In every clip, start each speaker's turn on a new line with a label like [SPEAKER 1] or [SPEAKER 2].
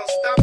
[SPEAKER 1] no stopping.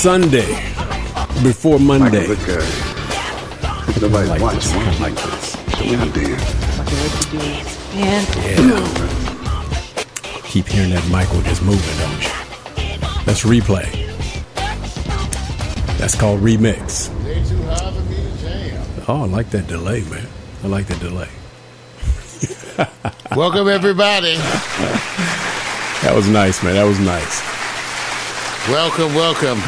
[SPEAKER 2] Sunday before Monday.
[SPEAKER 3] Michael, look, uh, nobody's
[SPEAKER 2] like
[SPEAKER 3] watching
[SPEAKER 2] this.
[SPEAKER 3] one like this. So we need to
[SPEAKER 2] Keep hearing that Michael just moving, don't you? Let's replay. That's called remix. Oh, I like that delay, man. I like that delay.
[SPEAKER 4] Welcome, everybody.
[SPEAKER 2] That was nice, man. That was nice.
[SPEAKER 4] Welcome, welcome.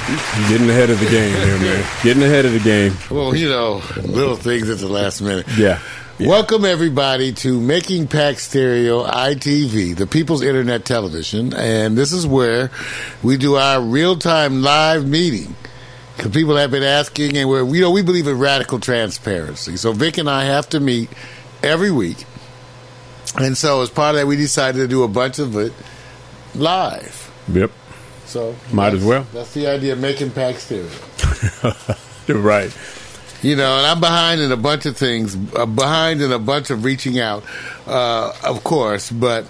[SPEAKER 2] Getting ahead of the game here, man. Getting ahead of the game.
[SPEAKER 4] Well, you know, little things at the last minute.
[SPEAKER 2] Yeah. Yeah.
[SPEAKER 4] Welcome, everybody, to Making Pax Stereo ITV, the People's Internet Television. And this is where we do our real time live meeting. Because people have been asking, and we're, you know, we believe in radical transparency. So Vic and I have to meet every week. And so, as part of that, we decided to do a bunch of it live.
[SPEAKER 2] Yep.
[SPEAKER 4] So,
[SPEAKER 2] Might as well.
[SPEAKER 4] That's the idea of making Pax Stereo.
[SPEAKER 2] You're right.
[SPEAKER 4] You know, and I'm behind in a bunch of things, uh, behind in a bunch of reaching out, uh, of course, but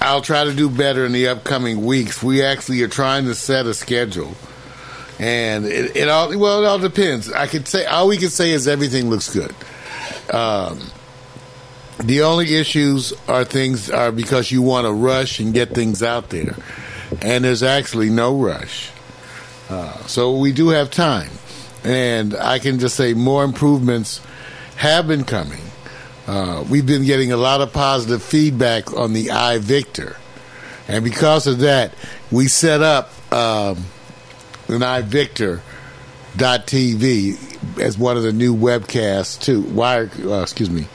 [SPEAKER 4] I'll try to do better in the upcoming weeks. We actually are trying to set a schedule and it, it all well, it all depends. I could say all we can say is everything looks good. Um, the only issues are things are because you want to rush and get things out there, and there's actually no rush. Uh, so we do have time, and I can just say more improvements have been coming. Uh, we've been getting a lot of positive feedback on the iVictor, and because of that, we set up um, an iVictor TV as one of the new webcasts too. Wire, uh, excuse me,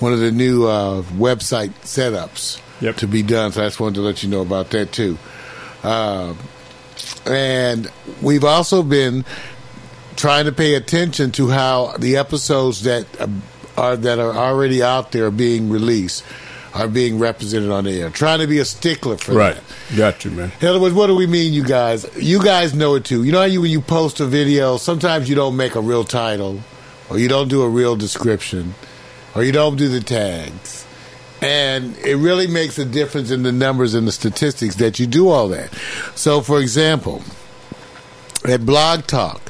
[SPEAKER 4] one of the new uh, website setups
[SPEAKER 2] Yep.
[SPEAKER 4] to be done. So I just wanted to let you know about that too. Uh, and we've also been trying to pay attention to how the episodes that uh, are that are already out there being released are being represented on the air. Trying to be a stickler for
[SPEAKER 2] Right.
[SPEAKER 4] that.
[SPEAKER 2] Got you, man.
[SPEAKER 4] In other words, what do we mean, you guys? You guys know it too. You know how you when you post a video, sometimes you don't make a real title, or you don't do a real description, or you don't do the tags. And it really makes a difference in the numbers and the statistics that you do all that. So, for example, at Blog Talk,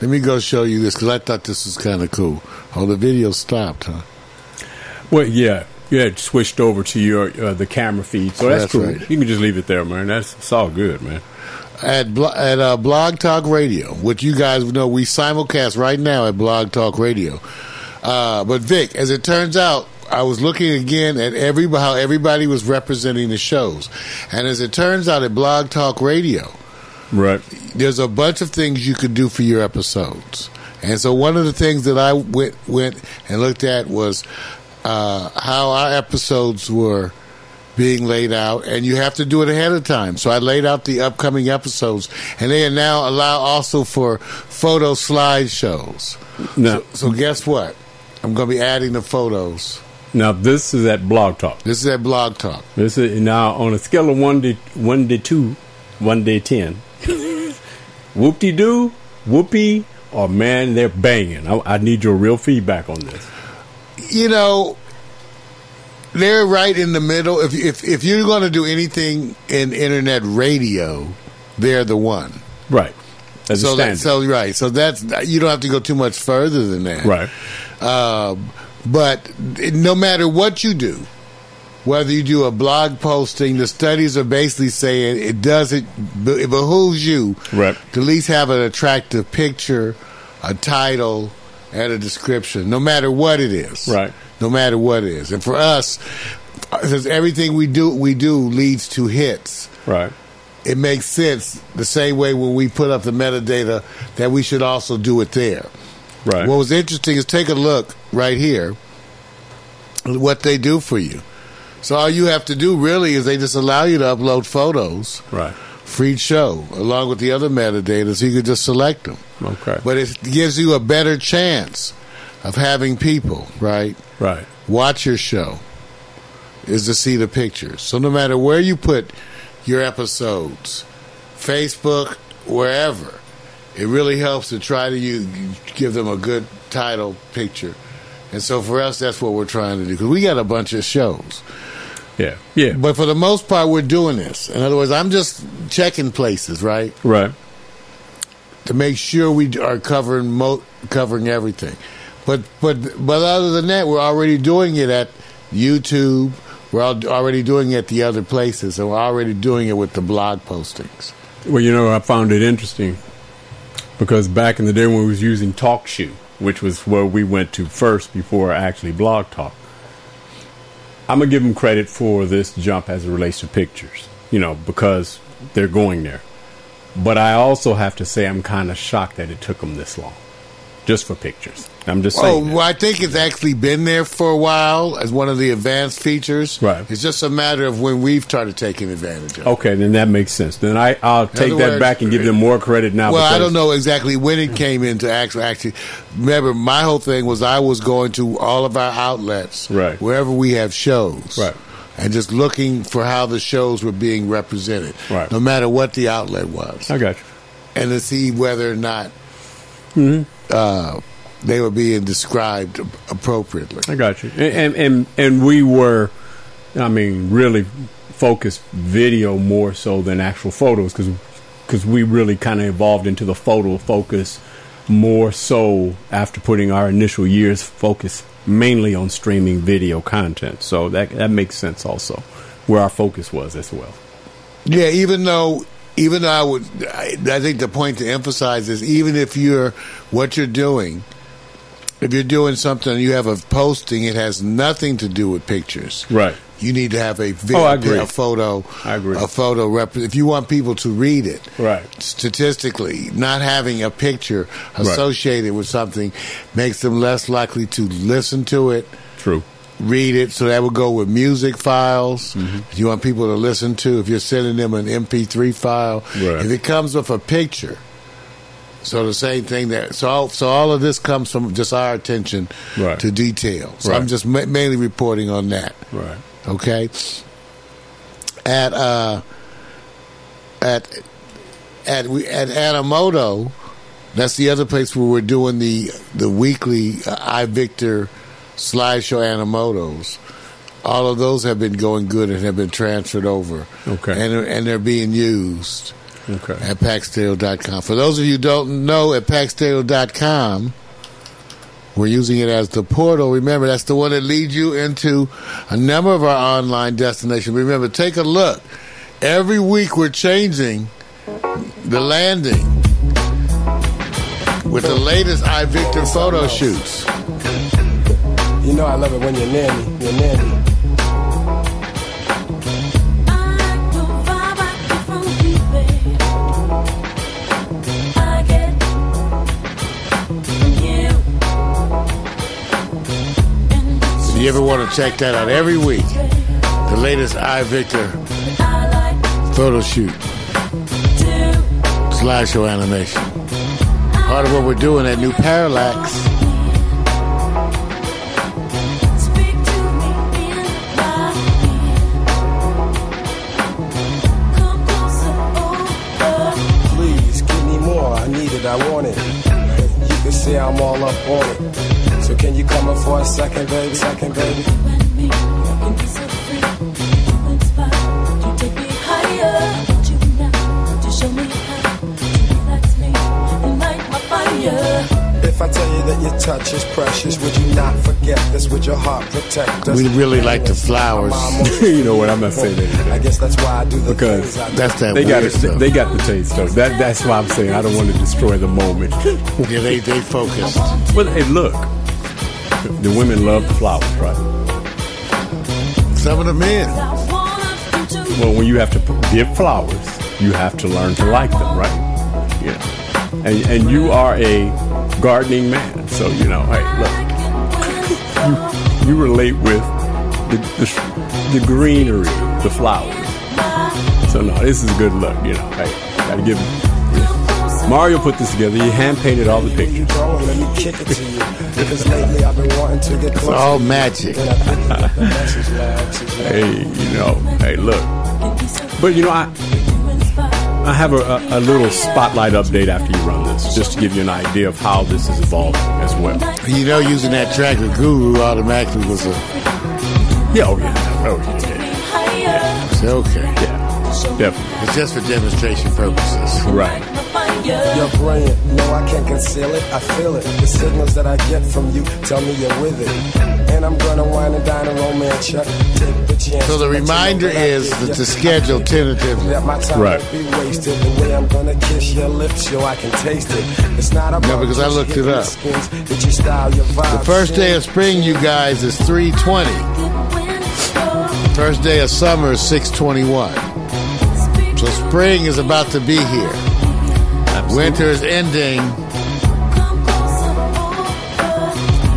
[SPEAKER 4] let me go show you this because I thought this was kind of cool. Oh, the video stopped, huh?
[SPEAKER 2] Well, yeah, yeah. It switched over to your uh, the camera feed, so that's,
[SPEAKER 4] That's
[SPEAKER 2] cool.
[SPEAKER 4] right.
[SPEAKER 2] You can just leave it there, man. That's it's all good, man.
[SPEAKER 4] at Blo- at uh, Blog Talk Radio, which you guys know we simulcast right now at Blog Talk Radio. Uh, but Vic, as it turns out, I was looking again at every how everybody was representing the shows, and as it turns out at Blog Talk Radio,
[SPEAKER 2] Right.
[SPEAKER 4] there's a bunch of things you could do for your episodes. And so one of the things that I went went and looked at was uh, how our episodes were being laid out, and you have to do it ahead of time. So I laid out the upcoming episodes, and they now allow also for photo slideshows.
[SPEAKER 2] Now,
[SPEAKER 4] So, so guess what? I'm going to be adding the photos.
[SPEAKER 2] Now this is at Blog Talk.
[SPEAKER 4] This is at Blog Talk.
[SPEAKER 2] This is now on a scale of one to one to two, one to ten. Whoop de doo, whoopee, or man, they're banging. I, I need your real feedback on this.
[SPEAKER 4] you know, they're right in the middle. If if if you're going to do anything in internet radio, they're the one.
[SPEAKER 2] Right. As
[SPEAKER 4] so
[SPEAKER 2] a
[SPEAKER 4] that, so right. So that's you don't have to go too much further than that.
[SPEAKER 2] right.
[SPEAKER 4] Um, but no matter what you do, whether you do a blog posting, the studies are basically saying it doesn't. It behooves you
[SPEAKER 2] Right.
[SPEAKER 4] to at least have an attractive picture, a title, and a description, no matter what it is.
[SPEAKER 2] Right.
[SPEAKER 4] No matter what it is, and for us, since everything we do we do leads to hits,
[SPEAKER 2] Right.
[SPEAKER 4] it makes sense the same way when we put up the metadata that we should also do it there.
[SPEAKER 2] Right.
[SPEAKER 4] What was interesting is take a look right here what they do for you. So all you have to do really is they just allow you to upload photos
[SPEAKER 2] right.
[SPEAKER 4] for each show along with the other metadata so you can just select them.
[SPEAKER 2] Okay.
[SPEAKER 4] But it gives you a better chance of having people, right,
[SPEAKER 2] right.
[SPEAKER 4] watch your show is to see the pictures. So no matter where you put your episodes, Facebook, wherever, it really helps to try to you give them a good title picture. And so for us, that's what we're trying to do because we got a bunch of shows.
[SPEAKER 2] Yeah. Yeah.
[SPEAKER 4] But for the most part, we're doing this. In other words, I'm just checking places, right,
[SPEAKER 2] right.
[SPEAKER 4] to make sure we are covering mo- covering everything. But but but other than that, we're already doing it at YouTube. We're al- already doing it at the other places, and we're already doing it with the blog postings.
[SPEAKER 2] Well, you know, I found it interesting because back in the day when we was using TalkShoe, which was where we went to first before actually Blog Talk, I'm gonna give them credit for this jump as it relates to pictures. You know, because they're going there. But I also have to say I'm kind of shocked that it took them this long, just for pictures. I'm just
[SPEAKER 4] Oh,
[SPEAKER 2] saying.
[SPEAKER 4] well, I think it's actually been there for a while as one of the advanced features.
[SPEAKER 2] Right.
[SPEAKER 4] It's just a matter of when we've started taking advantage of. it.
[SPEAKER 2] Okay, then that makes sense. Then I, I'll take that
[SPEAKER 4] words-
[SPEAKER 2] back and give them more credit now.
[SPEAKER 4] Well, I don't know exactly when it came into actual. Actually, remember, my whole thing was I was going to all of our outlets,
[SPEAKER 2] Right.
[SPEAKER 4] wherever we have shows,
[SPEAKER 2] Right.
[SPEAKER 4] and just looking for how the shows were being represented,
[SPEAKER 2] Right.
[SPEAKER 4] no matter what the outlet was,
[SPEAKER 2] I got you.
[SPEAKER 4] and to see whether or not
[SPEAKER 2] Mm-hmm.
[SPEAKER 4] uh, they were being described appropriately.
[SPEAKER 2] I got you. And and and, and we were, I mean, really focused video more so than actual photos because because we really kind of evolved into the photo focus more so after putting our initial years focus mainly on streaming video content. So that that makes sense also where our focus was as well.
[SPEAKER 4] Yeah, even though, even though I would, I, I think the point to emphasize is even if you're what you're doing, if you're doing something you have a posting, it has nothing to do with pictures.
[SPEAKER 2] Right.
[SPEAKER 4] You need to have a video,
[SPEAKER 2] Oh, I agree.
[SPEAKER 4] a photo,
[SPEAKER 2] I agree.
[SPEAKER 4] a photo rep. If you want people to read it,
[SPEAKER 2] Right.
[SPEAKER 4] statistically, not having a picture associated with something makes them less likely to listen to it,
[SPEAKER 2] True.
[SPEAKER 4] read it. So that would go with music files.
[SPEAKER 2] Mm-hmm.
[SPEAKER 4] If you want people to listen to, if you're sending them an MP3 file,
[SPEAKER 2] Right.
[SPEAKER 4] if it comes with a picture. So the same thing that so all, so all of this comes from just our attention
[SPEAKER 2] Right.
[SPEAKER 4] to detail. So
[SPEAKER 2] Right.
[SPEAKER 4] I'm just ma- mainly reporting on that.
[SPEAKER 2] Right.
[SPEAKER 4] Okay. At uh, at at we at Animoto, that's the other place where we're doing the the weekly uh, iVictor slideshow Animotos. All of those have been going good and have been transferred over.
[SPEAKER 2] Okay.
[SPEAKER 4] and and they're being used
[SPEAKER 2] Okay.
[SPEAKER 4] at paxstereo.com. For those of you who don't know, at paxstereo.com, we're using it as the portal. Remember, that's the one that leads you into a number of our online destinations. Remember, take a look. Every week we're changing the landing with the latest iVictor photo shoots.
[SPEAKER 5] You know I love it when you're near me. You're near me.
[SPEAKER 4] You ever want to check that out every week, the latest iVictor photo shoot, slideshow animation. Part of what we're doing at New Parallax.
[SPEAKER 5] Please give me more. I need it. I want it. You can see I'm all up on it. So can you come up for a second, baby? Second, baby. If I tell you that your touch is precious, would you not forget this? Would your heart protect us?
[SPEAKER 4] We really like the flowers.
[SPEAKER 2] you know what? I'm not saying that.
[SPEAKER 5] I guess that's why I do the
[SPEAKER 2] Because
[SPEAKER 5] things
[SPEAKER 4] That's that
[SPEAKER 2] They got
[SPEAKER 4] weird
[SPEAKER 2] it.
[SPEAKER 4] stuff.
[SPEAKER 2] They got the taste though. That that's why I'm saying I don't want to destroy the moment.
[SPEAKER 4] yeah, they they focused.
[SPEAKER 2] But hey, look, the women love the flowers, right?
[SPEAKER 4] Some of the men.
[SPEAKER 2] Well, when you have to give flowers, you have to learn to like them, right? You know, and and you are a gardening man, so you know. Hey, look, you, you relate with the, the the greenery, the flowers. So no, this is good luck, You know, hey, gotta give. Mario put this together. He hand painted all the pictures.
[SPEAKER 5] throwing, let me kick it to you. Because lately I've been wanting to get close.
[SPEAKER 4] all magic.
[SPEAKER 5] Then I think the message lags is like,
[SPEAKER 2] Hey, you know, hey, look. But you know, I I have a, a, a little spotlight update after you run this, just to give you an idea of how this is evolving as well.
[SPEAKER 4] You know, using that track tracker guru automatically was a
[SPEAKER 2] Yeah, oh yeah, oh yeah,
[SPEAKER 4] it's okay.
[SPEAKER 2] yeah, definitely.
[SPEAKER 4] It's just for demonstration purposes.
[SPEAKER 2] Right.
[SPEAKER 5] You're brilliant. No, I can't conceal it. I feel it. The signals that I get from you tell me you're with it. And I'm gonna wine and dine and romance ya. Take the chance.
[SPEAKER 4] So the
[SPEAKER 5] to you know
[SPEAKER 4] reminder
[SPEAKER 5] that
[SPEAKER 4] is that the schedule tentatively.
[SPEAKER 5] That my time
[SPEAKER 2] Right.
[SPEAKER 5] won't be wasted. The way I'm gonna kiss your lips, yo, I can taste it. It's not about
[SPEAKER 4] No, because I looked it up.
[SPEAKER 5] skins. It's style, your vibe.
[SPEAKER 4] The first day of spring, you guys, is 320. First day of summer is 621. So spring is about to be here. Winter is ending,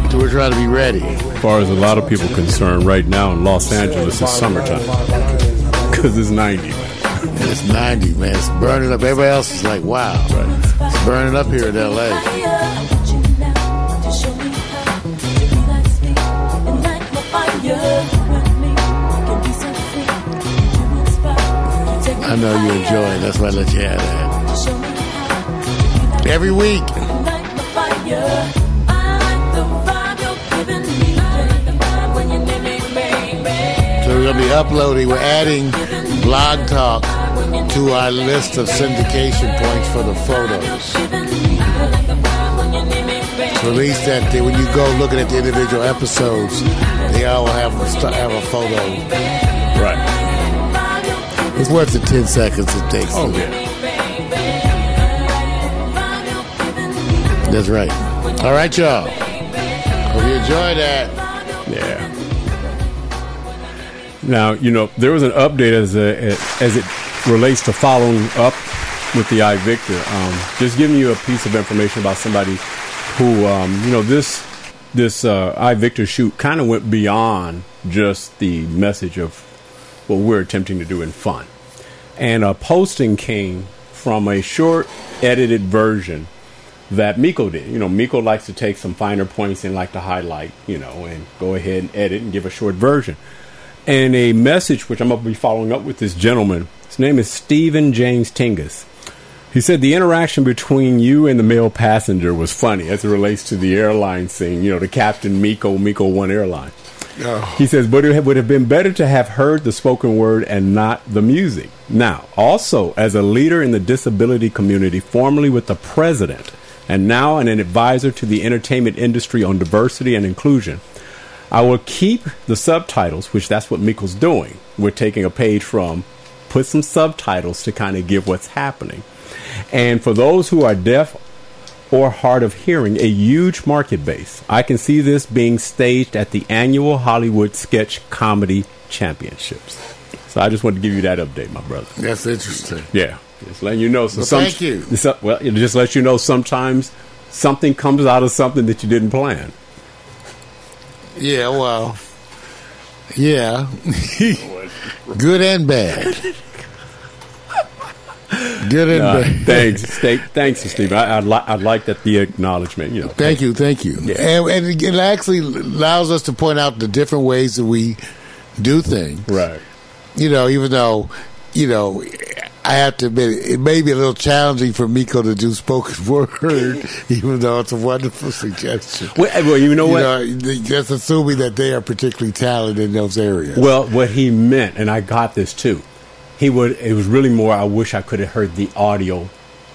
[SPEAKER 4] so we're trying to be ready.
[SPEAKER 2] As far as a lot of people concerned, right now in Los Angeles, it's summertime because it's 90.
[SPEAKER 4] It's 90, man. It's burning up. Everybody else is like, wow. It's burning up here in LA. I know you enjoy it. That's why I let you have that. Every week. So we're going to be uploading. We're adding Blog Talk to our list of syndication points for the photos. So at least that they, when you go looking at the individual episodes, they all have a, st- have a photo.
[SPEAKER 2] Right.
[SPEAKER 4] It's worth the 10 seconds it takes.
[SPEAKER 2] Oh
[SPEAKER 4] to-
[SPEAKER 2] yeah.
[SPEAKER 4] That's right. All right, y'all. Hope you enjoy that.
[SPEAKER 2] Yeah. Now you know there was an update as a, as it relates to following up with the iVictor. Um, just giving you a piece of information about somebody who um, you know this this uh, iVictor shoot kind of went beyond just the message of what we're attempting to do in fun, and a posting came from a short edited version that Miko did. You know, Miko likes to take some finer points and like to highlight, you know, and go ahead and edit and give a short version. And a message which I'm going to be following up with this gentleman. His name is Steven James Tingus. He said the interaction between you and the male passenger was funny as it relates to the airline scene, you know, the Captain Miko, Miko One Airline. Oh. He says, but it would have been better to have heard the spoken word and not the music. Now, also, as a leader in the disability community, formerly with the president, and now an advisor to the entertainment industry on diversity and inclusion, I will keep the subtitles, which that's what Miko's doing. We're taking a page from, put some subtitles to kind of give what's happening. And for those who are deaf or hard of hearing, a huge market base. I can see this being staged at the annual Hollywood Sketch Comedy Championships. So I just wanted to give you that update, my brother.
[SPEAKER 4] That's interesting.
[SPEAKER 2] Yeah, just letting you know. So
[SPEAKER 4] Well,
[SPEAKER 2] some-
[SPEAKER 4] thank you.
[SPEAKER 2] so- well, it just lets you know sometimes something comes out of something that you didn't plan.
[SPEAKER 4] Yeah, well, yeah. Good and bad. Good and
[SPEAKER 2] Uh,
[SPEAKER 4] bad.
[SPEAKER 2] thanks, Steve, thanks, Steve. I, I'd, li- I'd like that the acknowledgement. You know,
[SPEAKER 4] Thank you, thank you. And, and it it actually allows us to point out the different ways that we do things.
[SPEAKER 2] right?
[SPEAKER 4] You know, even though, you know, I have to admit, it may be a little challenging for Miko to do spoken word, even though it's a wonderful suggestion.
[SPEAKER 2] Well, eh, well, you know
[SPEAKER 4] You
[SPEAKER 2] what?
[SPEAKER 4] know, just assuming that they are particularly talented in those areas.
[SPEAKER 2] Well, what he meant, and I got this too. He would. It was really more. I wish I could have heard the audio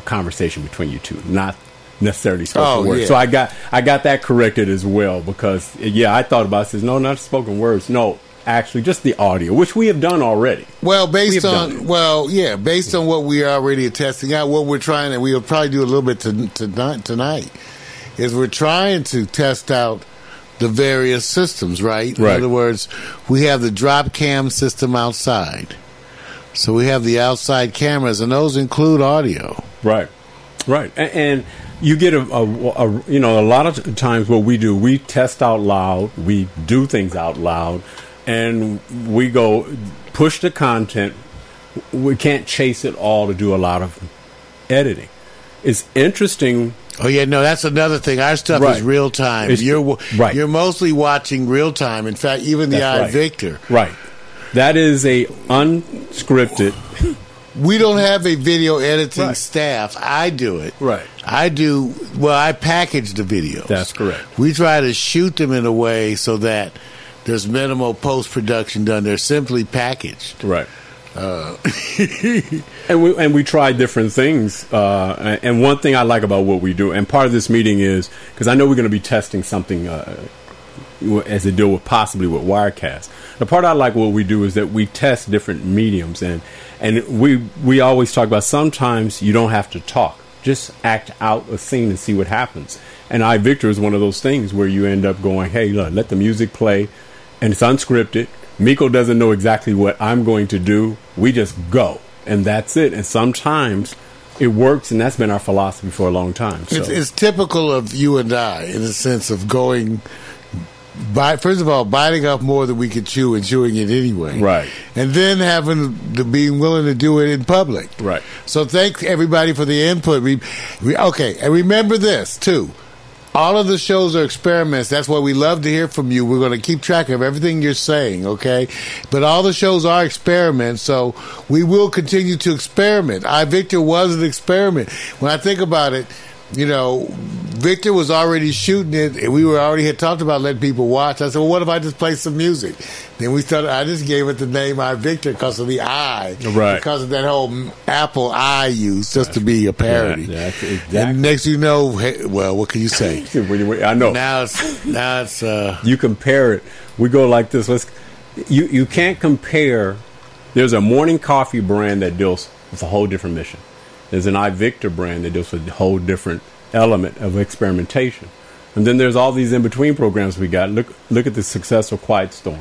[SPEAKER 2] conversation between you two, not necessarily spoken
[SPEAKER 4] Oh,
[SPEAKER 2] words.
[SPEAKER 4] yeah.
[SPEAKER 2] So I got I got that corrected as well because yeah, I thought about it. Says no, not spoken words. No, actually, just the audio, which we have done already.
[SPEAKER 4] Well, based
[SPEAKER 2] it.
[SPEAKER 4] on well, yeah, based on what we are already testing out, what we're trying, and we'll probably do a little bit to, tonight. Tonight is we're trying to test out the various systems. Right. In other words, we have the drop cam system outside, so we have the outside cameras, and those include audio.
[SPEAKER 2] Right, right, and, and you get a, a, a you know a lot of times what we do we test out loud, we do things out loud, and we go push the content. We can't chase it all to do a lot of editing. It's interesting.
[SPEAKER 4] Oh yeah, no, that's another thing. Our stuff
[SPEAKER 2] Right.
[SPEAKER 4] is real time.
[SPEAKER 2] It's-
[SPEAKER 4] You're
[SPEAKER 2] right.
[SPEAKER 4] You're mostly watching real time. In fact, even the
[SPEAKER 2] That's right.
[SPEAKER 4] iVictor.
[SPEAKER 2] Right, that is a unscripted.
[SPEAKER 4] We don't have a video editing
[SPEAKER 2] Right.
[SPEAKER 4] staff. I do it.
[SPEAKER 2] Right.
[SPEAKER 4] I do. Well, I package the videos.
[SPEAKER 2] That's correct.
[SPEAKER 4] We try to shoot them in a way so that there's minimal post production done. They're simply packaged.
[SPEAKER 2] Right. and we and we try different things. Uh, and one thing I like about what we do, and part of this meeting is because I know we're going to be testing something uh, as a deal with possibly with Wirecast. The part I like what we do is that we test different mediums, and and we we always talk about sometimes you don't have to talk, just act out a scene and see what happens. And I Victor is one of those things where you end up going, hey, look, let the music play, and it's unscripted. Miko doesn't know exactly what I'm going to do. We just go, and that's it. And sometimes it works, and that's been our philosophy for a long time. So.
[SPEAKER 4] It's, it's typical of you and I in the sense of going. By, first of all, biting off more than we could chew and chewing it anyway.
[SPEAKER 2] Right.
[SPEAKER 4] And then having the being willing to do it in public.
[SPEAKER 2] Right.
[SPEAKER 4] So thanks everybody for the input. We, we okay, and remember this too. All of the shows are experiments. That's why we love to hear from you. We're going to keep track of everything you're saying, okay? But all the shows are experiments, so we will continue to experiment. I Victor was an experiment. When I think about it, you know, Victor was already shooting it, and we were already had talked about letting people watch. I said, "Well, what if I just play some music?" Then we started. I just gave it the name I Victor because of the I,
[SPEAKER 2] Right.
[SPEAKER 4] Because of that whole Apple I use, just to be a parody.
[SPEAKER 2] Yeah, that's
[SPEAKER 4] And next, you know, hey, well, what can you say?
[SPEAKER 2] I know.
[SPEAKER 4] now it's now it's uh,
[SPEAKER 2] you compare it. We go like this. Let's. You you can't compare. There's a morning coffee brand that deals with a whole different mission. There's an iVictor brand that with a whole different element of experimentation. And then there's all these in between programs we got. Look look at the success of Quiet Storm.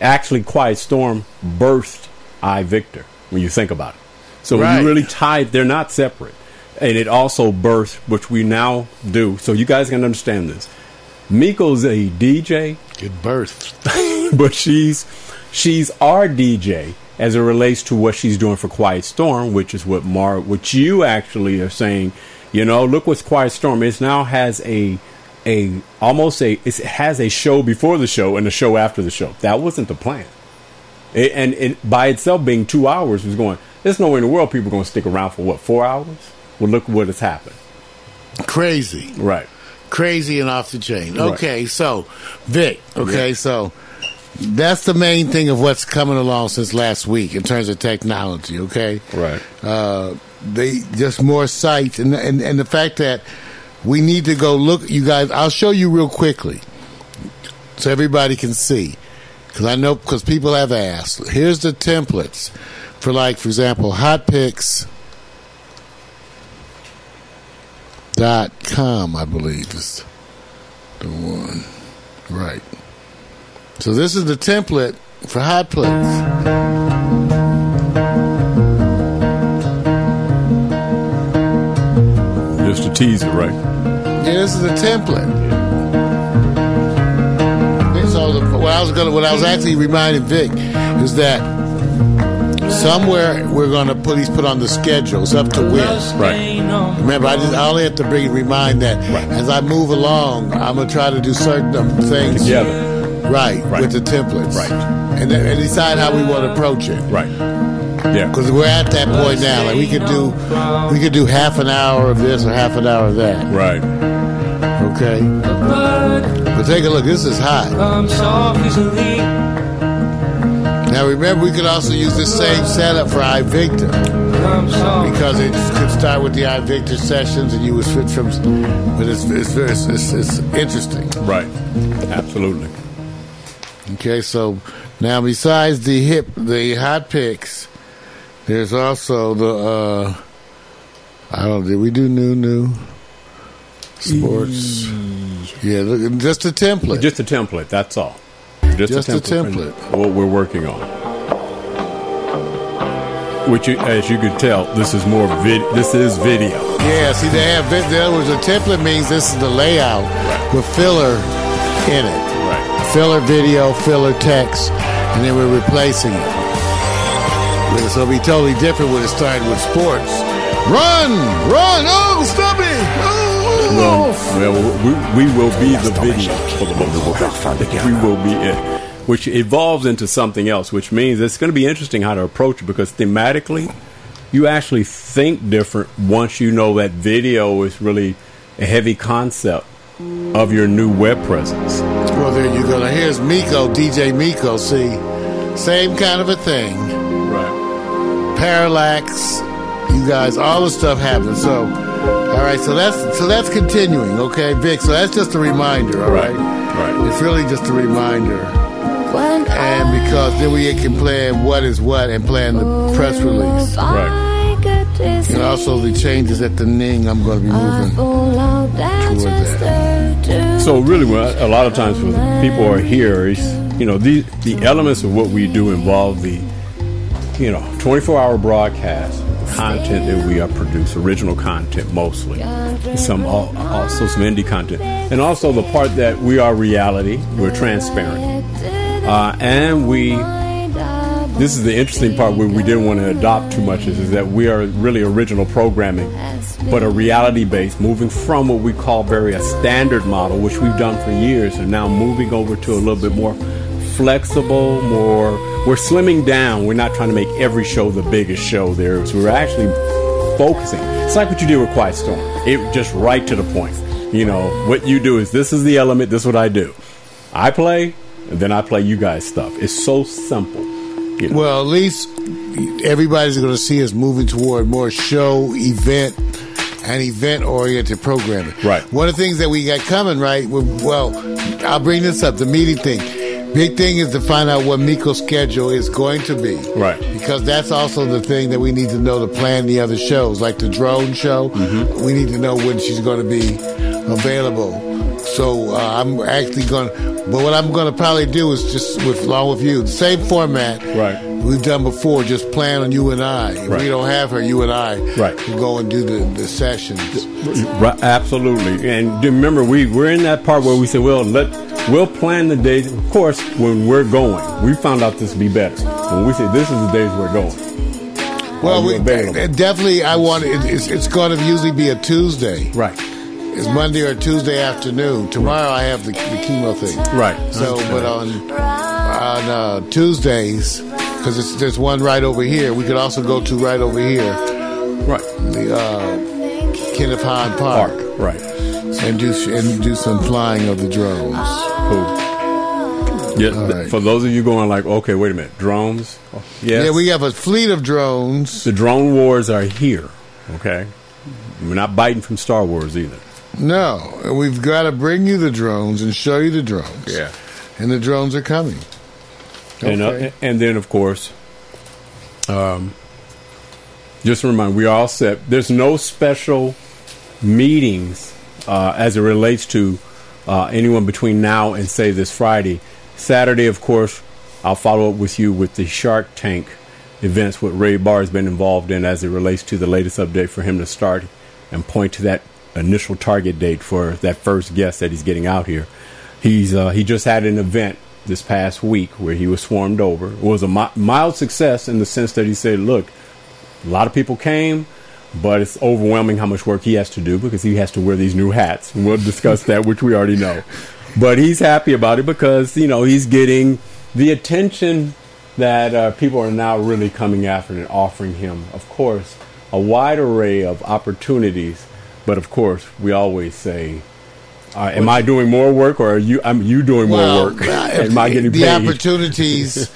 [SPEAKER 2] Actually, Quiet Storm birthed iVictor when you think about it. So when you really tied, they're not separate. And it also birthed, which we now do. So you guys can understand this. Miko's a DJ,
[SPEAKER 4] good birth.
[SPEAKER 2] but she's she's our DJ as it relates to what she's doing for Quiet Storm, which is what Mar, what you actually are saying. You know, look what's Quiet Storm. It now has a a almost a it has a show before the show and a show after the show. That wasn't the plan. It, and it by itself being two hours was going. There's no way in the world people are going to stick around for what four hours. Well, look what has happened.
[SPEAKER 4] Crazy.
[SPEAKER 2] Right.
[SPEAKER 4] crazy and off the chain.
[SPEAKER 2] Right.
[SPEAKER 4] Okay, so Vic. Okay, so that's the main thing of what's coming along since last week in terms of technology. Okay,
[SPEAKER 2] Right.
[SPEAKER 4] uh, they just more sites and, and and the fact that we need to go look. You guys, I'll show you real quickly so everybody can see because I know because people have asked. Here's the templates for like, for example, hot picks. Dot com, I believe is the one, right? So this is the template for hot plates.
[SPEAKER 2] Just a teaser, right?
[SPEAKER 4] Yeah, this is the template. And So the, what I was gonna, what I was actually reminding Vic is that somewhere we're gonna put he's put on the schedules up to when.
[SPEAKER 2] Right.
[SPEAKER 4] Remember, I just I only have to bring remind that as I move along, I'm gonna try to do certain things
[SPEAKER 2] Together.
[SPEAKER 4] Right,
[SPEAKER 2] Right.
[SPEAKER 4] with the templates,
[SPEAKER 2] Right.
[SPEAKER 4] and, then, and decide how we want to approach it.
[SPEAKER 2] Right. Yeah.
[SPEAKER 4] Because we're at that point now. Like we could do, we could do half an hour of this or half an hour of that.
[SPEAKER 2] Right.
[SPEAKER 4] Okay. But take a look. This is hot. Now remember, we could also use the same setup for iVictor because it could start with the iVictor sessions, and you would switch from. But it's it's very it's, it's, it's interesting.
[SPEAKER 2] Right. Absolutely.
[SPEAKER 4] Okay, so now besides the hip, the hot picks, there's also the. uh I don't. Did we do new new sports? Yeah, look, just a template.
[SPEAKER 2] Just a template. That's all. Just,
[SPEAKER 4] Just a
[SPEAKER 2] a template.
[SPEAKER 4] template.
[SPEAKER 2] What we're working on. Which, as you can tell, this is more vid. This is video.
[SPEAKER 4] Yeah, see, they have. In other words, a template means this is the layout with filler in it.
[SPEAKER 2] Right.
[SPEAKER 4] Filler video, filler text, and then we're replacing it. But So it'll be totally different when it started with sports. Run, run! Oh, stop oh, it!
[SPEAKER 2] Well,
[SPEAKER 4] Oh,
[SPEAKER 2] well, we, we will be the video for the most part. We will be it, which evolves into something else, which means it's going to be interesting how to approach it because thematically, you actually think different once you know that video is really a heavy concept of your new web presence.
[SPEAKER 4] Well, there you go. Now here's Miko, DJ Miko. See, same kind of a thing.
[SPEAKER 2] Right.
[SPEAKER 4] parallax, you guys, all the stuff happens. So, all right, so that's so that's continuing, okay, Vic. So that's just a reminder, all right.
[SPEAKER 2] Right.
[SPEAKER 4] It's really just a reminder, and because then we can plan what is what and plan the press release,
[SPEAKER 2] Right.
[SPEAKER 4] and also the changes at the Ning. I'm going to be moving toward that.
[SPEAKER 2] So really, well, a lot of times when people are here, you know the the elements of what we do involve the you know 24 hour broadcast content that we are produce, original content mostly, some also some indie content, and also the part that we are reality, we're transparent, uh, and we. This is the interesting part where we didn't want to adopt too much is, is that we are really original programming, but a reality based, moving from what we call very a standard model, which we've done for years, and now moving over to a little bit more flexible, more. We're slimming down. We're not trying to make every show the biggest show there is. We're actually focusing. It's like what you did with Quiet Storm. It just right to the point. You know, what you do is this is the element, this is what I do. I play, and then I play you guys stuff. It's so simple. You know?
[SPEAKER 4] Well, at least everybody's going to see us moving toward more show, event, and event oriented programming.
[SPEAKER 2] Right.
[SPEAKER 4] One of the things that we got coming, right? Well, I'll bring this up the meeting thing. Big thing is to find out what Miko's schedule is going to be.
[SPEAKER 2] Right.
[SPEAKER 4] Because that's also the thing that we need to know to plan the other shows, like the drone show.
[SPEAKER 2] Mm-hmm.
[SPEAKER 4] We need to know when she's going to be available. So uh, I'm actually going to, but what I'm going to probably do is just with along with you, the same format
[SPEAKER 2] Right.
[SPEAKER 4] we've done before. Just plan on you and I. If
[SPEAKER 2] Right.
[SPEAKER 4] we don't have her, you and I,
[SPEAKER 2] Right.
[SPEAKER 4] will go and do the, the sessions.
[SPEAKER 2] Right, absolutely. And remember, we we're in that part where we say, well, let we'll plan the days. Of course, when we're going, we found out this would be better. When we say this is the days we're going.
[SPEAKER 4] Well, we definitely. I want it, it's, it's going to usually be a Tuesday.
[SPEAKER 2] Right.
[SPEAKER 4] It's Monday or Tuesday afternoon. Tomorrow I have the, the chemo thing.
[SPEAKER 2] Right.
[SPEAKER 4] So, but on on uh, Tuesdays, because it's there's one right over here. We could also go to right over here,
[SPEAKER 2] Right.
[SPEAKER 4] the uh, Kenneth Hahn Park,
[SPEAKER 2] Park. Right.
[SPEAKER 4] and do and do some flying of the drones.
[SPEAKER 2] Cool. Yeah,
[SPEAKER 4] right.
[SPEAKER 2] for those of you going like, okay, wait a minute, drones. Yes.
[SPEAKER 4] Yeah, we have a fleet of drones.
[SPEAKER 2] the drone wars are here. Okay, we're not biting from Star Wars either.
[SPEAKER 4] No, we've got to bring you the drones and show you the drones.
[SPEAKER 2] Yeah.
[SPEAKER 4] and the drones are coming.
[SPEAKER 2] And, uh,
[SPEAKER 4] Okay.
[SPEAKER 2] and then, of course, um, just a reminder, we are all set. There's no special meetings uh, as it relates to uh, anyone between now and, say, this Friday. Saturday, of course, I'll follow up with you with the Shark Tank events, what Ray Barr has been involved in as it relates to the latest update for him to start and point to that initial target date for that first guest that he's getting out here. He's uh, he just had an event this past week where he was swarmed over. It was a mi- mild success in the sense that he said, "Look, a lot of people came, but it's overwhelming how much work he has to do because he has to wear these new hats." And we'll discuss that, which we already know. But he's happy about it because you know he's getting the attention that uh, people are now really coming after and offering him, of course, a wide array of opportunities. But of course, we always say, uh, "Am I doing more work, or are you? Am you doing more
[SPEAKER 4] Well,
[SPEAKER 2] work?
[SPEAKER 4] uh,
[SPEAKER 2] Am I getting
[SPEAKER 4] the
[SPEAKER 2] paid?"
[SPEAKER 4] opportunities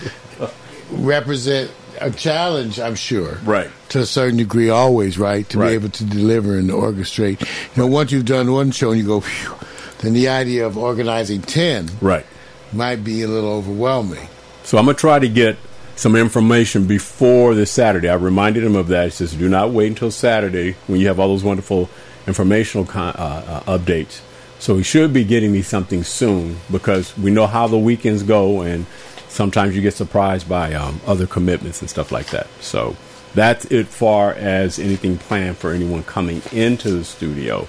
[SPEAKER 4] represent a challenge, I'm sure.
[SPEAKER 2] Right.
[SPEAKER 4] To a certain degree, always, right? To
[SPEAKER 2] Right.
[SPEAKER 4] be able to deliver and orchestrate. You know, once you've done one show and you go, Phew, then the idea of organizing 10
[SPEAKER 2] Right.
[SPEAKER 4] might be a little overwhelming.
[SPEAKER 2] So I'm gonna try to get some information before this Saturday. I reminded him of that. He says, "Do not wait until Saturday when you have all those wonderful informational con- uh, uh, updates." So he should be getting me something soon because we know how the weekends go, and sometimes you get surprised by um, other commitments and stuff like that. So that's it far as anything planned for anyone coming into the studio.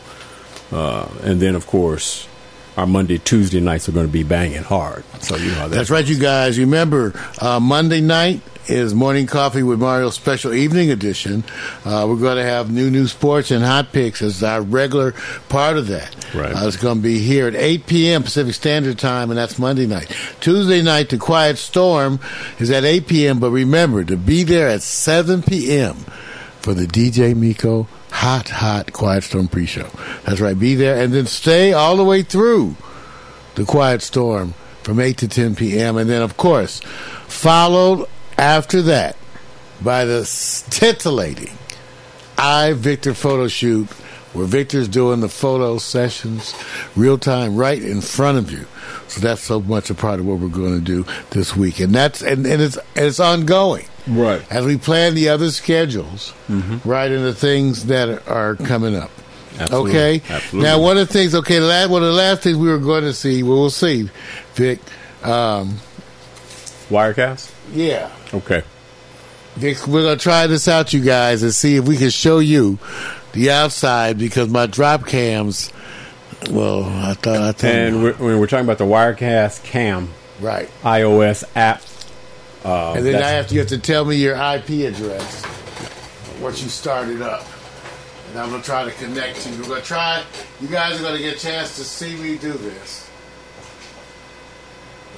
[SPEAKER 2] Uh, and then, of course, our Monday, Tuesday nights are going to be banging hard. So you know that
[SPEAKER 4] That's right, you guys. Remember, uh, Monday night is Morning Coffee with Mario Special Evening Edition. Uh, we're going to have new new sports and hot picks as our regular part of that.
[SPEAKER 2] Right.
[SPEAKER 4] Uh, it's going to be here at 8 p.m. Pacific Standard Time, and that's Monday night. Tuesday night, The Quiet Storm is at 8 p.m., but remember to be there at 7 p.m. for the DJ Miko Hot Hot Quiet Storm pre-show. That's right, be there, and then stay all the way through the Quiet Storm from 8 to 10 p.m. And then, of course, followed after that by the titillating I Victor photo shoot where Victor's doing the photo sessions real time right in front of you. So that's so much a part of what we're going to do this week. And that's and, and it's and it's ongoing.
[SPEAKER 2] Right.
[SPEAKER 4] As we plan the other schedules,
[SPEAKER 2] Mm-hmm.
[SPEAKER 4] right into things that are coming up.
[SPEAKER 2] Absolutely.
[SPEAKER 4] Okay.
[SPEAKER 2] Absolutely.
[SPEAKER 4] Now, one of the things. Okay, the last, one of the last things we were going to see. Well, we'll see, Vic. Um,
[SPEAKER 2] Wirecast?
[SPEAKER 4] yeah,
[SPEAKER 2] Okay.
[SPEAKER 4] We're gonna try this out, you guys, and see if we can show you the outside because my drop cams. Well, I thought I thought
[SPEAKER 2] And we're, we're talking about the Wirecast Cam
[SPEAKER 4] right,
[SPEAKER 2] iOS app, uh,
[SPEAKER 4] and then I have to you have to tell me your IP address, what you started up, and I'm gonna try to connect to you. We're gonna try. You guys are gonna get a chance to see me do this.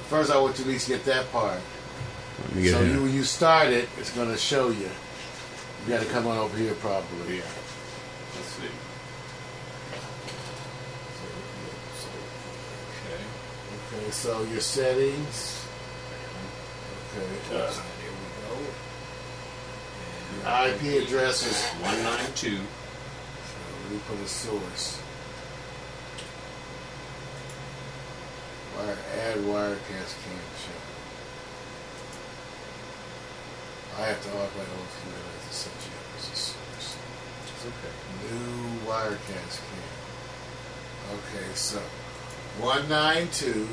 [SPEAKER 4] First, I want you at least get that part.
[SPEAKER 2] Get
[SPEAKER 4] so you, when you start it, it's going to show you. You got to come on over here properly. Yeah.
[SPEAKER 2] Let's see.
[SPEAKER 4] Okay. Okay. So your settings. Okay.
[SPEAKER 6] Uh,
[SPEAKER 4] IP address is
[SPEAKER 6] 192.
[SPEAKER 4] So we put a source. Wire, add Wirecast cam show. I have to log my own computer I have to set you up as a source.
[SPEAKER 6] It's okay.
[SPEAKER 4] New Wirecast cam. Okay, so one nine two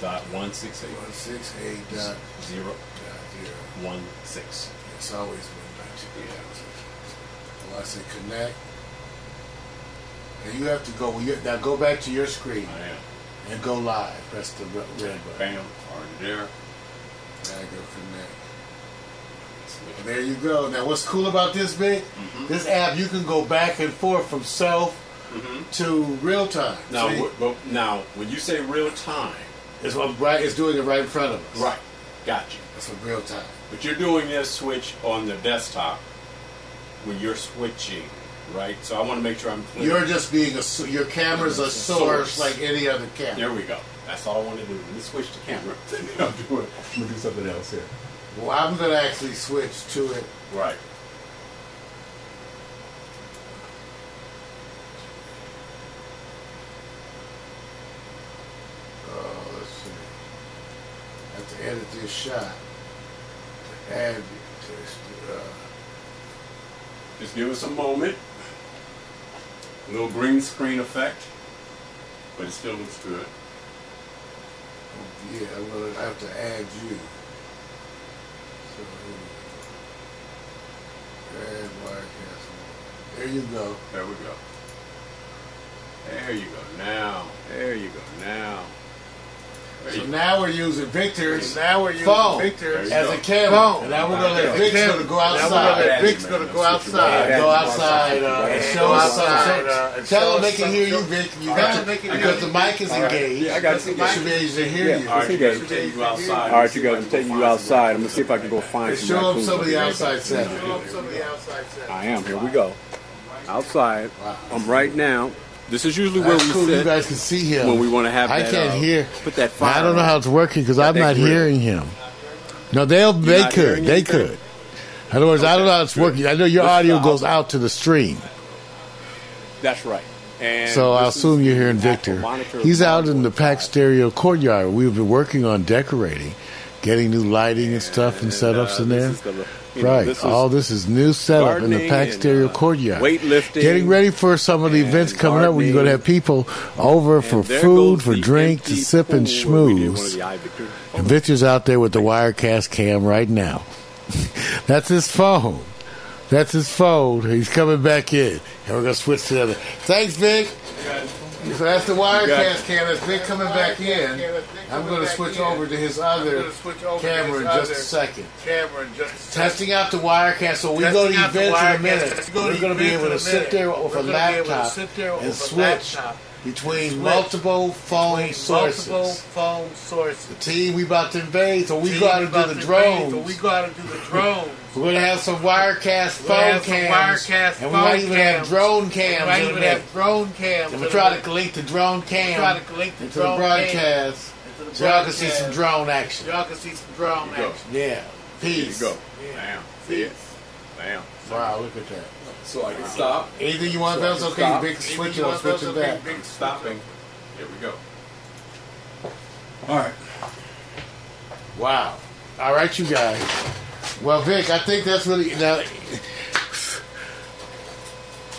[SPEAKER 6] Dot one six eight
[SPEAKER 4] one six eight dot
[SPEAKER 6] zero
[SPEAKER 4] dot zero.
[SPEAKER 6] one.
[SPEAKER 4] It's always one nine two. Yeah. Well, I say connect. And you have to go. You, now go back to your screen
[SPEAKER 6] I am.
[SPEAKER 4] And go live. Press the red button.
[SPEAKER 6] Bam. Already there.
[SPEAKER 4] Now go connect. And there you go. Now, what's cool about this, Big?
[SPEAKER 6] Mm-hmm.
[SPEAKER 4] This app, you can go back and forth from self to real time.
[SPEAKER 6] Now, but now, when you say real time,
[SPEAKER 4] it's what right. It's doing it right in front of us.
[SPEAKER 6] right? Got you.
[SPEAKER 4] That's real time.
[SPEAKER 6] But you're doing this switch on the desktop when you're switching, right? So I want to make sure I'm clear.
[SPEAKER 4] You're just being a Your camera's a source,
[SPEAKER 6] Source.
[SPEAKER 4] like any other camera.
[SPEAKER 6] there we go. That's all I want to do. Let me switch the camera.
[SPEAKER 2] I'm doing. I'm gonna do something else here.
[SPEAKER 4] Well, I'm gonna actually switch to it.
[SPEAKER 6] right.
[SPEAKER 4] Oh, let's see. I have to edit this shot. To add this. Uh,
[SPEAKER 6] Just give us a moment. A little green screen effect, but it still looks good.
[SPEAKER 4] Yeah, gonna I have to add you. So. Add Wirecast. There you go.
[SPEAKER 6] There we go. There you go. Now. There you go. Now. There
[SPEAKER 4] So now we're using Victor's
[SPEAKER 7] Now we're using
[SPEAKER 4] phone
[SPEAKER 7] Victor's
[SPEAKER 6] There you
[SPEAKER 4] as a
[SPEAKER 6] go.
[SPEAKER 4] camera.
[SPEAKER 7] Phone.
[SPEAKER 4] And now we're gonna let
[SPEAKER 6] Okay.
[SPEAKER 4] Vic's
[SPEAKER 7] Camera.
[SPEAKER 4] gonna go
[SPEAKER 7] Now we're gonna
[SPEAKER 4] outside.
[SPEAKER 7] let Vic's gonna go
[SPEAKER 6] Let's switch it
[SPEAKER 7] outside.
[SPEAKER 4] Go outside uh, and
[SPEAKER 7] And
[SPEAKER 4] show
[SPEAKER 7] go
[SPEAKER 4] outside.
[SPEAKER 7] outside, uh, and
[SPEAKER 4] Tell
[SPEAKER 7] show
[SPEAKER 4] them they
[SPEAKER 7] us
[SPEAKER 4] can hear you, Vic. You got
[SPEAKER 7] them they can hear
[SPEAKER 4] because the mic is engaged.
[SPEAKER 2] Yeah, I got it.
[SPEAKER 4] They should be able to hear you.
[SPEAKER 6] All right, you
[SPEAKER 2] Okay.
[SPEAKER 6] guys, take you outside.
[SPEAKER 2] All right, you guys, I'm taking you outside. I'm gonna see if I can go find
[SPEAKER 4] And
[SPEAKER 2] some
[SPEAKER 4] show them some of the
[SPEAKER 2] I'll be right
[SPEAKER 4] outside
[SPEAKER 2] back.
[SPEAKER 4] settings.
[SPEAKER 7] Show 'em some of the outside settings.
[SPEAKER 2] I am. Here we go. Outside. I'm right now. This is usually where
[SPEAKER 4] That's
[SPEAKER 2] we
[SPEAKER 4] cool. You guys can see him.
[SPEAKER 2] when we want to have.
[SPEAKER 4] I
[SPEAKER 2] that,
[SPEAKER 4] can't
[SPEAKER 2] uh,
[SPEAKER 4] hear.
[SPEAKER 2] Put that fire.
[SPEAKER 4] I don't know how it's working because I'm not
[SPEAKER 2] grill.
[SPEAKER 4] hearing him. No, they'll they could they
[SPEAKER 2] anything?
[SPEAKER 4] could. In other words, I don't know how it's working. I know your audio goes out to the stream,
[SPEAKER 2] That's right. And
[SPEAKER 4] so I assume you're hearing Victor. He's out in the
[SPEAKER 2] monitor Pax.
[SPEAKER 4] Stereo courtyard. We've been working on decorating, getting new lighting and stuff and,
[SPEAKER 2] And,
[SPEAKER 4] know, in
[SPEAKER 2] uh,
[SPEAKER 4] there.
[SPEAKER 2] you know,
[SPEAKER 4] right.
[SPEAKER 2] this
[SPEAKER 4] All this is new setup in the
[SPEAKER 2] gardening
[SPEAKER 4] Pax
[SPEAKER 2] and,
[SPEAKER 4] Stereo
[SPEAKER 2] uh,
[SPEAKER 4] courtyard.
[SPEAKER 2] weightlifting
[SPEAKER 4] Getting ready for some of the events coming up where you're going to have people over for food, for drink, to sip and
[SPEAKER 2] pool where we did one of
[SPEAKER 4] schmooze.
[SPEAKER 2] eye
[SPEAKER 4] And Victor's out there with the Wirecast cam right now. That's his phone. That's his phone. He's coming back in. And we're going to switch to the other. Thanks, Vic. So that's the Wirecast cam. That's Vic coming back in. I'm going to switch over to his other
[SPEAKER 7] gonna switch over to
[SPEAKER 4] camera in just a second.
[SPEAKER 7] Camera in just a second.
[SPEAKER 4] Testing out the Wirecast. So we go to
[SPEAKER 7] Testing out the
[SPEAKER 4] events in a minute.
[SPEAKER 7] Let's go to
[SPEAKER 4] We're going to be able to sit there with a
[SPEAKER 7] gonna be able to
[SPEAKER 4] laptop
[SPEAKER 7] sit there
[SPEAKER 4] and
[SPEAKER 7] with a
[SPEAKER 4] switch
[SPEAKER 7] laptop
[SPEAKER 4] between
[SPEAKER 7] switch
[SPEAKER 4] multiple phone sources.
[SPEAKER 7] multiple phone sources.
[SPEAKER 4] The team we about to invade, so we
[SPEAKER 7] See,
[SPEAKER 4] go out and do the drones.
[SPEAKER 7] So we go out and do the drones.
[SPEAKER 4] We're going to have some Wirecast
[SPEAKER 7] We're
[SPEAKER 4] phone
[SPEAKER 7] have some
[SPEAKER 4] cams.
[SPEAKER 7] Wirecast
[SPEAKER 4] and we might
[SPEAKER 7] phone
[SPEAKER 4] even have
[SPEAKER 7] cams.
[SPEAKER 4] drone
[SPEAKER 7] We
[SPEAKER 4] cams.
[SPEAKER 7] might even have drone cams.
[SPEAKER 4] And
[SPEAKER 7] in
[SPEAKER 4] we'll try to link the drone cam
[SPEAKER 7] try to link the
[SPEAKER 4] into the broadcast.
[SPEAKER 7] Into the
[SPEAKER 4] So y'all can see some drone action.
[SPEAKER 7] Y'all can see some drone
[SPEAKER 6] There you go.
[SPEAKER 7] action.
[SPEAKER 4] Yeah.
[SPEAKER 6] There you
[SPEAKER 4] Peace.
[SPEAKER 6] go. Bam. See it? Bam.
[SPEAKER 4] Wow, look at that.
[SPEAKER 6] So I can stop.
[SPEAKER 4] Anything you want
[SPEAKER 6] So I
[SPEAKER 4] Okay,
[SPEAKER 6] stop.
[SPEAKER 4] big switch it.
[SPEAKER 7] You
[SPEAKER 4] I'll switch it back.
[SPEAKER 7] big
[SPEAKER 6] Stopping. Here we go.
[SPEAKER 2] All right.
[SPEAKER 4] Wow. All right, you guys. Well, Vic, I think that's really now.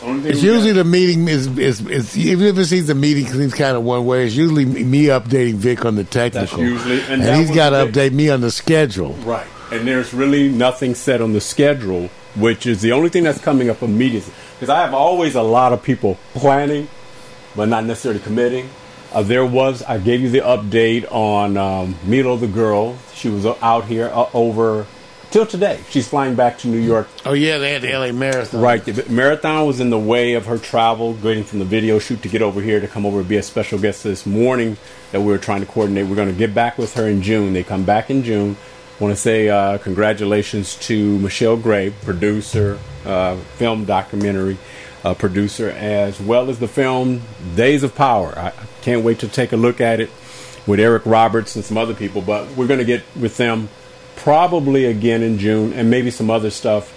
[SPEAKER 4] It's usually
[SPEAKER 2] got-
[SPEAKER 4] the meeting is, is is even if it seems the meeting seems kind of one way. It's usually me updating Vic on the technical,
[SPEAKER 2] usually- and
[SPEAKER 4] and,
[SPEAKER 2] that
[SPEAKER 4] he's
[SPEAKER 2] was
[SPEAKER 4] got to update me on the schedule.
[SPEAKER 2] right, and there's really nothing set on the schedule, which is the only thing that's coming up immediately. Because I have always a lot of people planning, but not necessarily committing. Uh, there was I gave you the update on um, Milo the girl. She was uh, out here uh, over till today. She's flying back to New York
[SPEAKER 4] Oh yeah, they had the LA Marathon.
[SPEAKER 2] Right. The marathon was in the way of her travel, waiting from the video shoot to get over here to come over and be a special guest this morning that we were trying to coordinate. We're going to get back with her in June. They come back in June. Want to say uh, congratulations to Michelle Gray, producer, uh, film documentary uh, producer, as well as the film Days of Power. I can't wait to take a look at it. with Eric Roberts and some other people. But we're going to get with them probably again in June, and maybe some other stuff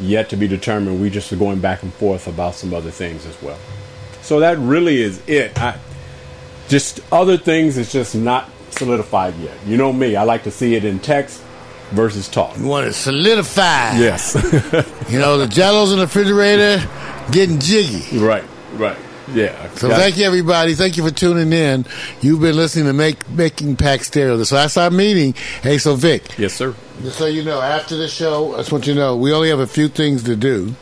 [SPEAKER 2] yet to be determined. We just are going back and forth about some other things as well. So that really is it. I, just other things is just not solidified yet. You know me, I like to see it in text versus talk.
[SPEAKER 4] You want it solidified.
[SPEAKER 2] Yes.
[SPEAKER 4] You know, the jellos in the refrigerator getting jiggy.
[SPEAKER 2] right, right. Yeah.
[SPEAKER 4] So
[SPEAKER 2] Got-
[SPEAKER 4] thank you, everybody. Thank you for tuning in. You've been listening to Make Making Pax Stereo. So that's our meeting. Hey, so Vic,
[SPEAKER 2] Yes, sir.
[SPEAKER 4] just so you know, after the show, I just want you to know we only have a few things to do.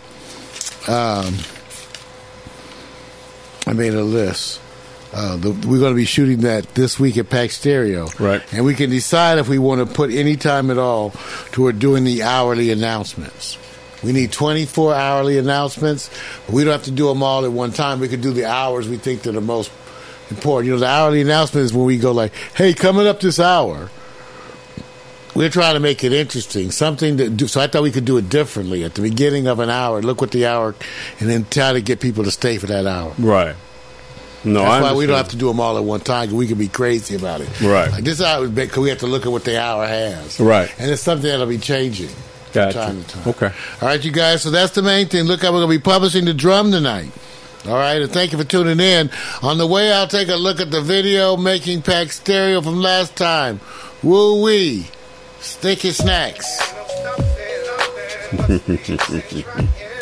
[SPEAKER 4] Um, I made a list. Uh, the, we're going to be shooting that this week at Pax Stereo.
[SPEAKER 2] Right.
[SPEAKER 4] And we can decide if we want to put any time at all toward doing the hourly announcements. We need 24 hourly announcements. We don't have to do them all at one time. We could do the hours we think they're the most important. You know, the hourly announcement is when we go like, hey, coming up this hour. We're trying to make it interesting, something to do. So I thought we could do it differently at the beginning of an hour. Look what the hour, and then try to get people to stay for that hour.
[SPEAKER 2] Right. No, I
[SPEAKER 4] That's why we don't have to do them all at one time. 'cause We can be crazy about it.
[SPEAKER 2] Right.
[SPEAKER 4] Like this hour, because we have to look at what the hour has.
[SPEAKER 2] Right.
[SPEAKER 4] And it's something that'll be changing
[SPEAKER 2] Gotcha.
[SPEAKER 4] from time to time.
[SPEAKER 2] Okay.
[SPEAKER 4] All right, you guys. So that's the main thing. Look how we're going to be publishing the drum tonight. All right, and thank you for tuning in. On the way, I'll take a look at the video making pax stereo from last time. Woo wee, sticky snacks.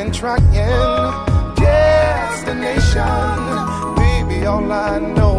[SPEAKER 1] In trying? Destination, baby, all I know